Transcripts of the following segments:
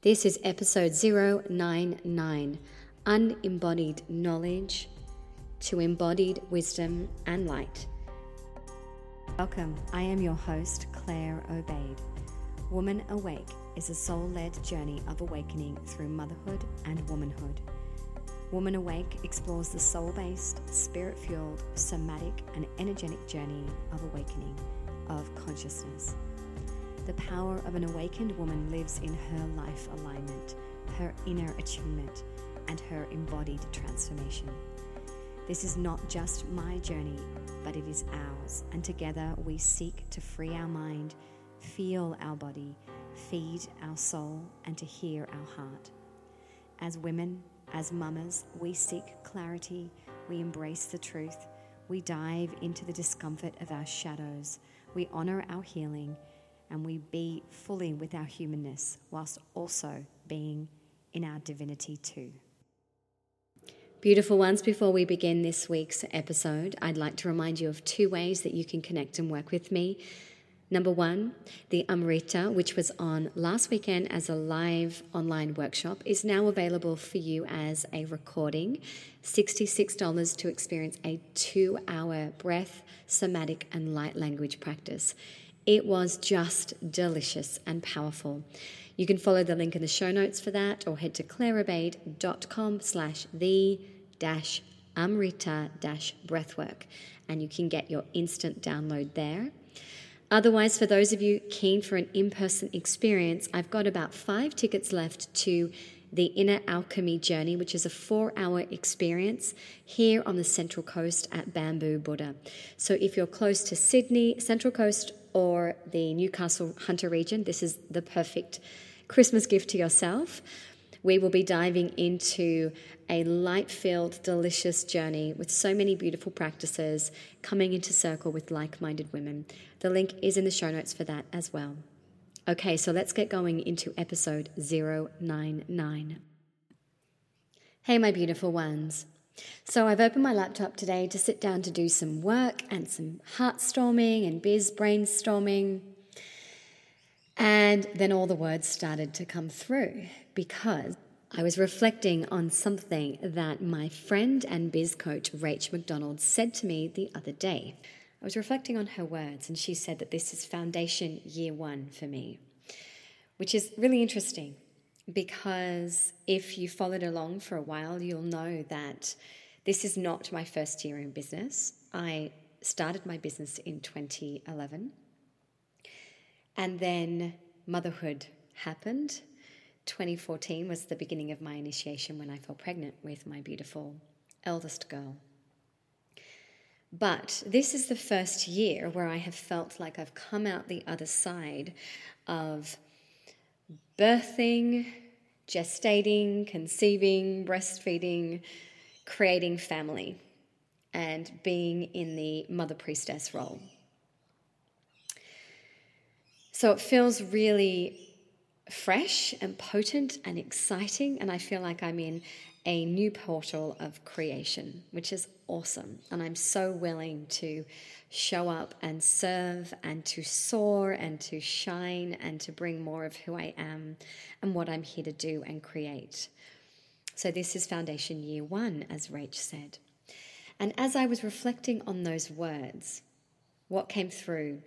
This is episode 099 Unembodied Knowledge to Embodied Wisdom and Light. Welcome, I am your host, Claire Obeid. Woman Awake is a soul led journey of awakening through motherhood and womanhood. Woman Awake explores the soul based, spirit fueled, somatic, and energetic journey of awakening of consciousness. The power of an awakened woman lives in her life alignment, her inner attunement, and her embodied transformation. This is not just my journey, but it is ours, and together we seek to free our mind, feel our body, feed our soul, and to hear our heart. As women, as mamas, we seek clarity, we embrace the truth, we dive into the discomfort of our shadows, we honor our healing and we be fully with our humanness whilst also being in our divinity too. Beautiful ones, before we begin this week's episode, I'd like to remind you of two ways that you can connect and work with me. Number one, the Amrita, which was on last weekend as a live online workshop, is now available for you as a recording. $66 to experience a two hour breath, somatic, and light language practice. It was just delicious and powerful. You can follow the link in the show notes for that or head to claireobeid.com slash the dash amrita dash breathwork and you can get your instant download there. Otherwise, for those of you keen for an in person experience, I've got about five tickets left to the Inner Alchemy Journey, which is a four hour experience here on the Central Coast at Bamboo Buddha. So if you're close to Sydney, Central Coast, or the Newcastle Hunter region, this is the perfect Christmas gift to yourself. We will be diving into a light filled, delicious journey with so many beautiful practices coming into circle with like minded women. The link is in the show notes for that as well. Okay, so let's get going into episode 099. Hey, my beautiful ones. So I've opened my laptop today to sit down to do some work and some heart storming and biz brainstorming. And then all the words started to come through because I was reflecting on something that my friend and biz coach, Rach McDonald, said to me the other day. I was reflecting on her words, and she said that this is foundation year one for me, which is really interesting because if you followed along for a while, you'll know that this is not my first year in business. I started my business in 2011, and then motherhood happened. 2014 was the beginning of my initiation when I fell pregnant with my beautiful eldest girl. But this is the first year where I have felt like I've come out the other side of birthing, gestating, conceiving, breastfeeding, creating family, and being in the mother priestess role. So it feels really fresh and potent and exciting, and I feel like I'm in a new portal of creation, which is awesome. And I'm so willing to show up and serve and to soar and to shine and to bring more of who I am and what I'm here to do and create. So, this is foundation year one, as Rach said. And as I was reflecting on those words, what came through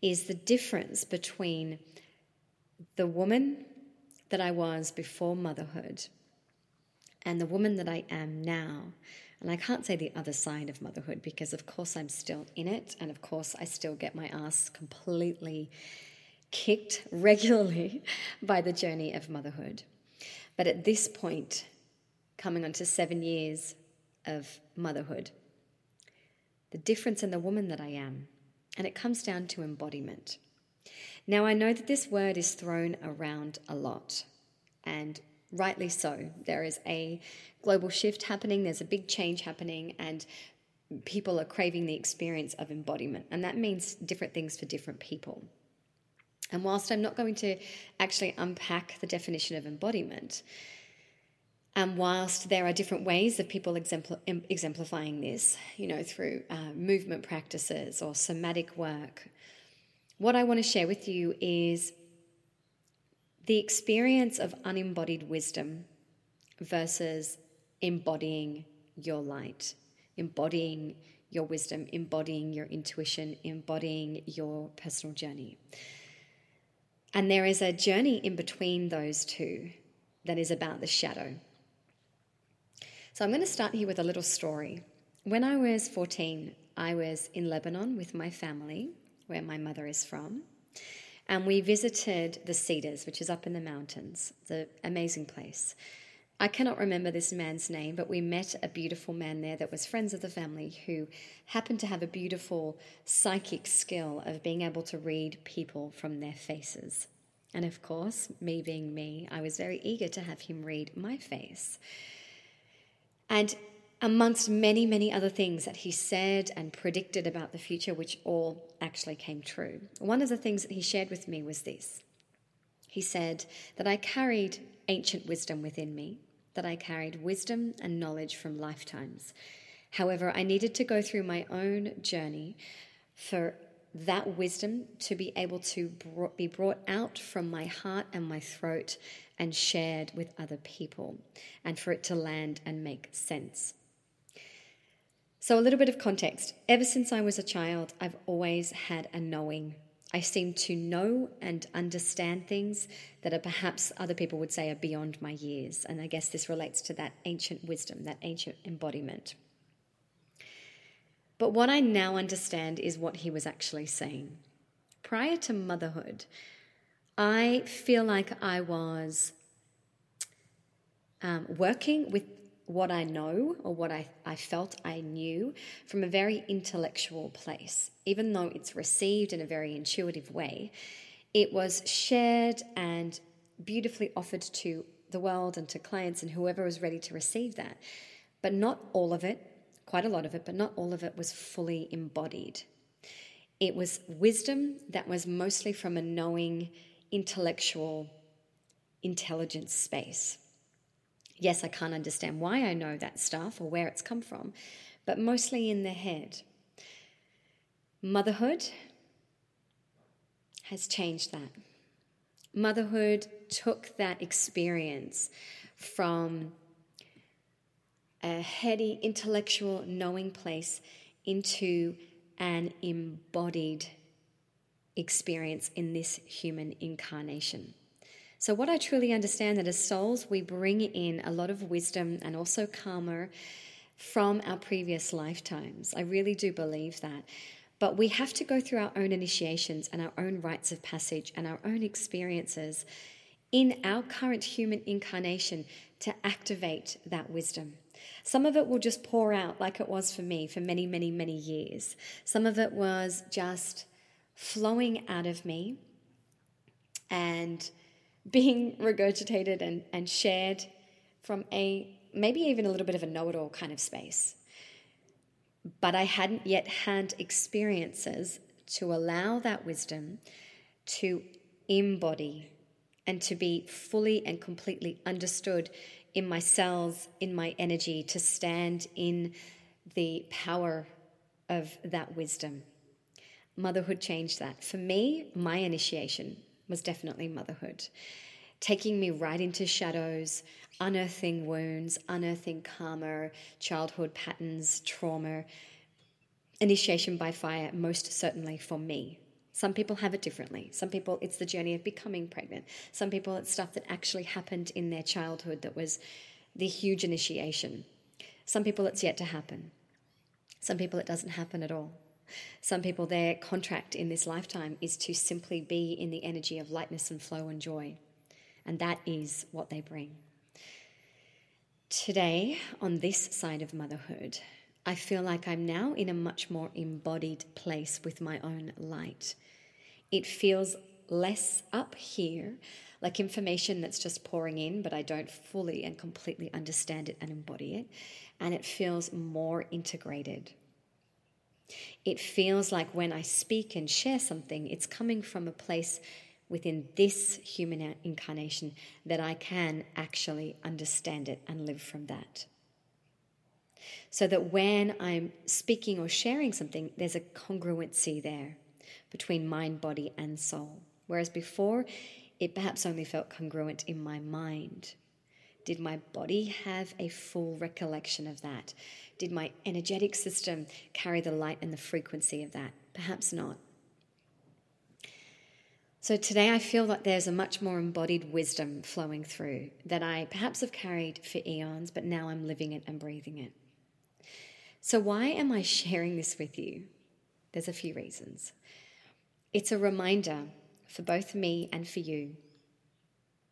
is the difference between the woman that I was before motherhood and the woman that I am now. And I can't say the other side of motherhood because, of course, I'm still in it. And of course, I still get my ass completely kicked regularly by the journey of motherhood. But at this point, coming on to seven years of motherhood, the difference in the woman that I am, and it comes down to embodiment. Now, I know that this word is thrown around a lot, and rightly so. There is a global shift happening, there's a big change happening, and people are craving the experience of embodiment. And that means different things for different people. And whilst I'm not going to actually unpack the definition of embodiment, and whilst there are different ways of people exemplifying this, you know, through uh, movement practices or somatic work, what I want to share with you is the experience of unembodied wisdom versus embodying your light, embodying your wisdom, embodying your intuition, embodying your personal journey. And there is a journey in between those two that is about the shadow. So I'm going to start here with a little story. When I was 14, I was in Lebanon with my family, where my mother is from, and we visited the Cedars, which is up in the mountains. It's an amazing place. I cannot remember this man's name, but we met a beautiful man there that was friends of the family who happened to have a beautiful psychic skill of being able to read people from their faces. And of course, me being me, I was very eager to have him read my face. And amongst many, many other things that he said and predicted about the future, which all actually came true, one of the things that he shared with me was this. He said that I carried ancient wisdom within me, that I carried wisdom and knowledge from lifetimes. However, I needed to go through my own journey for that wisdom to be able to be brought out from my heart and my throat and shared with other people, and for it to land and make sense. So, a little bit of context. Ever since I was a child, I've always had a knowing. I seem to know and understand things that are perhaps other people would say are beyond my years. And I guess this relates to that ancient wisdom, that ancient embodiment. But what I now understand is what he was actually saying. Prior to motherhood, I feel like I was um, working with what I know or what I, I felt I knew from a very intellectual place. Even though it's received in a very intuitive way, it was shared and beautifully offered to the world and to clients and whoever was ready to receive that. But not all of it quite a lot of it, but not all of it was fully embodied. It was wisdom that was mostly from a knowing, intellectual, intelligence space. Yes, I can't understand why I know that stuff or where it's come from, but mostly in the head. Motherhood has changed that. Motherhood took that experience from a heady, intellectual, knowing place into an embodied experience in this human incarnation. So, what I truly understand that as souls, we bring in a lot of wisdom and also karma from our previous lifetimes. I really do believe that. But we have to go through our own initiations and our own rites of passage and our own experiences in our current human incarnation to activate that wisdom. Some of it will just pour out like it was for me for many, many, many years. Some of it was just flowing out of me and being regurgitated and, and shared from a maybe even a little bit of a know it all kind of space. But I hadn't yet had experiences to allow that wisdom to embody and to be fully and completely understood in my cells, in my energy, to stand in the power of that wisdom. Motherhood changed that. For me, my initiation was definitely motherhood, taking me right into shadows, unearthing wounds, unearthing karma, childhood patterns, trauma. Initiation by fire, most certainly for me. Some people have it differently. Some people, it's the journey of becoming pregnant. Some people, it's stuff that actually happened in their childhood that was the huge initiation. Some people, it's yet to happen. Some people, it doesn't happen at all. Some people, their contract in this lifetime is to simply be in the energy of lightness and flow and joy. And that is what they bring. Today, on this side of motherhood, I feel like I'm now in a much more embodied place with my own light. It feels less up here, like information that's just pouring in, but I don't fully and completely understand it and embody it. And it feels more integrated. It feels like when I speak and share something, it's coming from a place within this human incarnation that I can actually understand it and live from that. So that when I'm speaking or sharing something, there's a congruency there between mind, body, and soul. Whereas before, it perhaps only felt congruent in my mind. Did my body have a full recollection of that? Did my energetic system carry the light and the frequency of that? Perhaps not. So today I feel that there's a much more embodied wisdom flowing through that I perhaps have carried for eons, but now I'm living it and breathing it. So, why am I sharing this with you? There's a few reasons. It's a reminder for both me and for you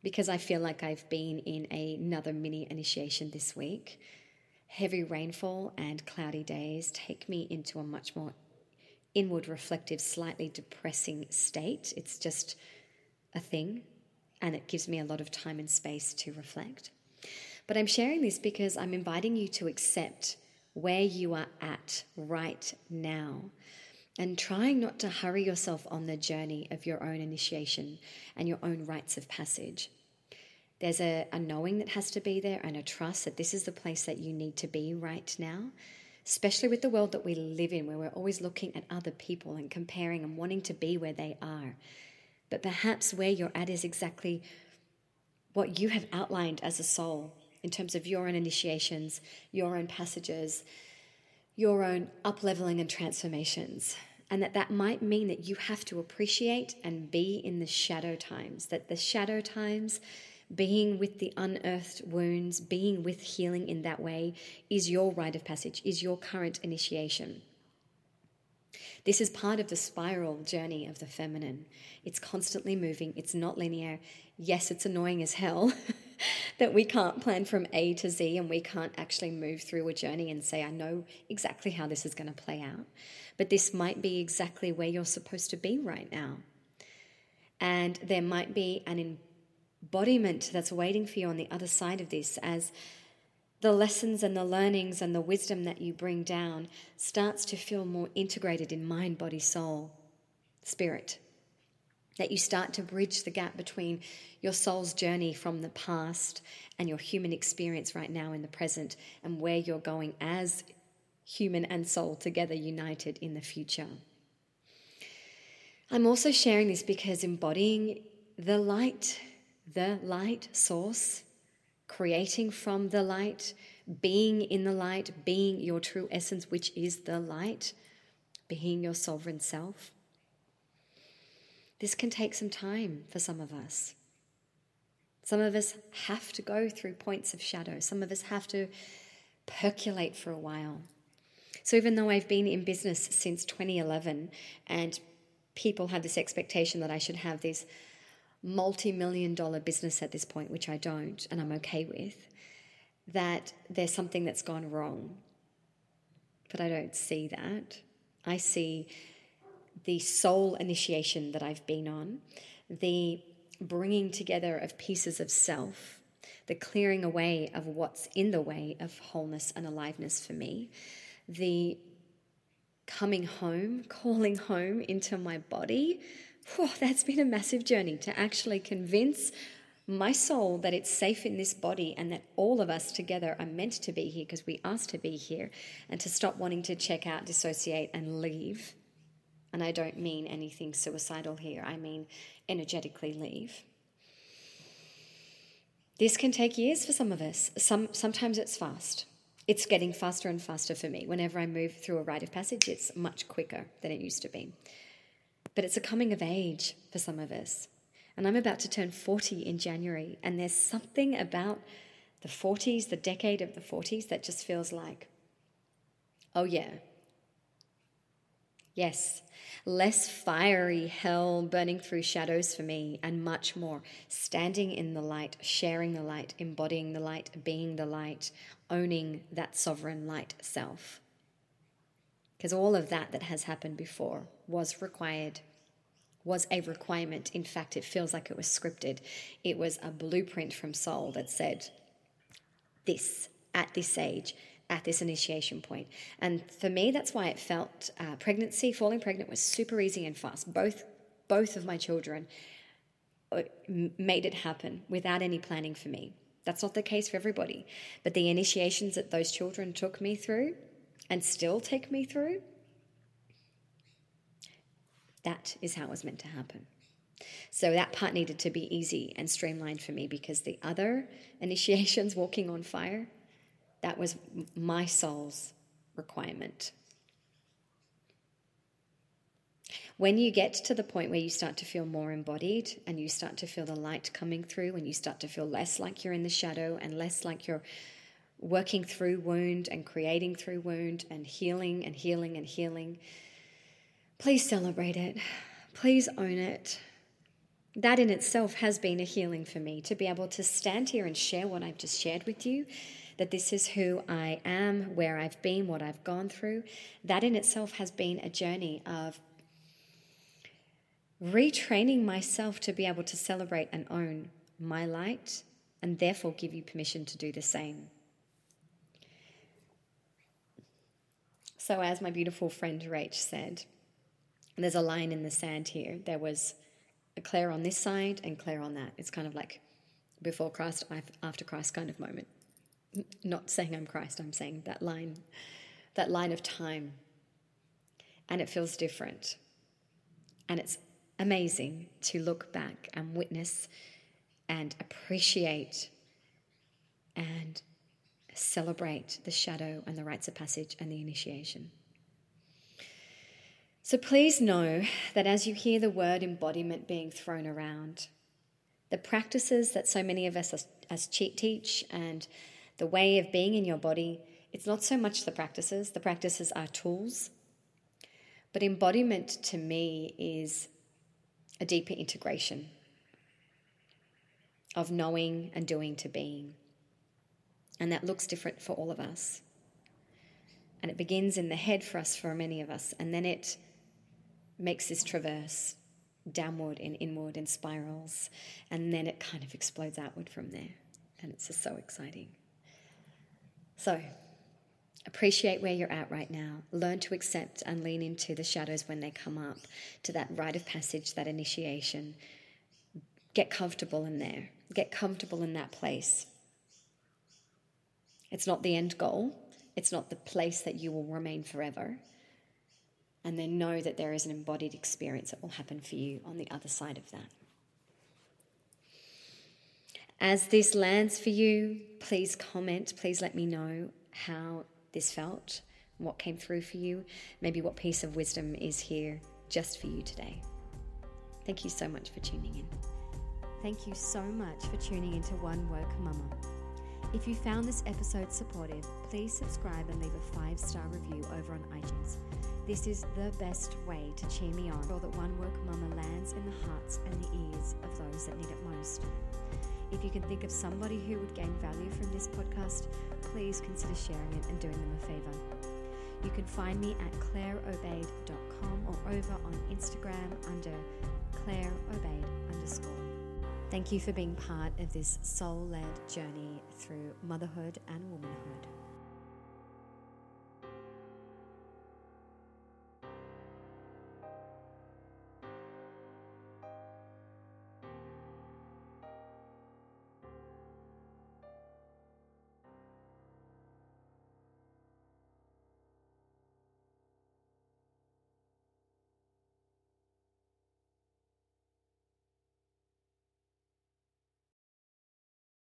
because I feel like I've been in another mini initiation this week. Heavy rainfall and cloudy days take me into a much more inward, reflective, slightly depressing state. It's just a thing, and it gives me a lot of time and space to reflect. But I'm sharing this because I'm inviting you to accept where you are at right now and trying not to hurry yourself on the journey of your own initiation and your own rites of passage. There's a, a knowing that has to be there and a trust that this is the place that you need to be right now especially with the world that we live in, where we're always looking at other people and comparing and wanting to be where they are. But perhaps where you're at is exactly what you have outlined as a soul in terms of your own initiations, your own passages, your own upleveling and transformations. And that that might mean that you have to appreciate and be in the shadow times, that the shadow times being with the unearthed wounds, being with healing in that way is your rite of passage, is your current initiation. This is part of the spiral journey of the feminine. It's constantly moving, it's not linear. Yes, it's annoying as hell that we can't plan from A to Z and we can't actually move through a journey and say, I know exactly how this is going to play out. But this might be exactly where you're supposed to be right now. And there might be an embodiment that's waiting for you on the other side of this as the lessons and the learnings and the wisdom that you bring down starts to feel more integrated in mind, body, soul, spirit. That you start to bridge the gap between your soul's journey from the past and your human experience right now in the present and where you're going as human and soul together united in the future. I'm also sharing this because embodying the light the light source, creating from the light, being in the light, being your true essence, which is the light, being your sovereign self. This can take some time for some of us. Some of us have to go through points of shadow. Some of us have to percolate for a while. So, even though I've been in business since 2011 and people have this expectation that I should have this multi million dollar business at this point, which I don't, and I'm okay with, that there's something that's gone wrong. But I don't see that. I see the soul initiation that I've been on, the bringing together of pieces of self, the clearing away of what's in the way of wholeness and aliveness for me, the coming home, calling home into my body whew, that's been a massive journey to actually convince my soul that it's safe in this body and that all of us together are meant to be here because we asked to be here and to stop wanting to check out, dissociate, and leave. And I don't mean anything suicidal here, I mean energetically leave. This can take years for some of us. Some, sometimes it's fast. It's getting faster and faster for me. Whenever I move through a rite of passage, it's much quicker than it used to be but it's a coming of age for some of us. And I'm about to turn 40 in January, and there's something about the 40s, the decade of the 40s, that just feels like, oh yeah. Yes, less fiery hell burning through shadows for me, and much more standing in the light, sharing the light, embodying the light, being the light, owning that sovereign light self. Because all of that that has happened before was required, was a requirement. In fact, it feels like it was scripted. It was a blueprint from soul that said, this, at this age, at this initiation point. And for me, that's why it felt uh, pregnancy, falling pregnant was super easy and fast. Both, both of my children uh, made it happen without any planning for me. That's not the case for everybody. But the initiations that those children took me through and still take me through, that is how it was meant to happen. So that part needed to be easy and streamlined for me because the other initiations, walking on fire, that was my soul's requirement. When you get to the point where you start to feel more embodied and you start to feel the light coming through and you start to feel less like you're in the shadow and less like you're working through wound and creating through wound and healing and healing and healing, please celebrate it. Please own it. That in itself has been a healing for me to be able to stand here and share what I've just shared with you that this is who I am, where I've been, what I've gone through. That in itself has been a journey of retraining myself to be able to celebrate and own my light and therefore give you permission to do the same. So, as my beautiful friend Rach said, there's a line in the sand here. There was a Claire on this side and Claire on that. It's kind of like before Christ, after Christ kind of moment. Not saying I'm Christ, I'm saying that line, that line of time. And it feels different. And it's amazing to look back and witness and appreciate and celebrate the shadow and the rites of passage and the initiation. So please know that as you hear the word embodiment being thrown around, the practices that so many of us as, teach and the way of being in your body, it's not so much the practices, the practices are tools. But embodiment to me is a deeper integration of knowing and doing to being. And that looks different for all of us. And it begins in the head for us, for many of us, and then it makes this traverse downward and inward in spirals, and then it kind of explodes outward from there. And it's just so exciting. So, Appreciate where you're at right now. Learn to accept and lean into the shadows when they come up, to that rite of passage, that initiation. Get comfortable in there. Get comfortable in that place. It's not the end goal, it's not the place that you will remain forever. And then know that there is an embodied experience that will happen for you on the other side of that. As this lands for you, please comment. Please let me know how this felt, what came through for you, maybe what piece of wisdom is here just for you today. Thank you so much for tuning in. Thank you so much for tuning into One Woke Mama. If you found this episode supportive, please subscribe and leave a five star review over on iTunes. This is the best way to cheer me on, so that One Woke Mama lands in the hearts and the ears of those that need it most. If you can think of somebody who would gain value from this podcast, please consider sharing it and doing them a favor. You can find me at claireobeid.com or over on Instagram under claireobaid underscore. Thank you for being part of this soul led journey through motherhood and womanhood.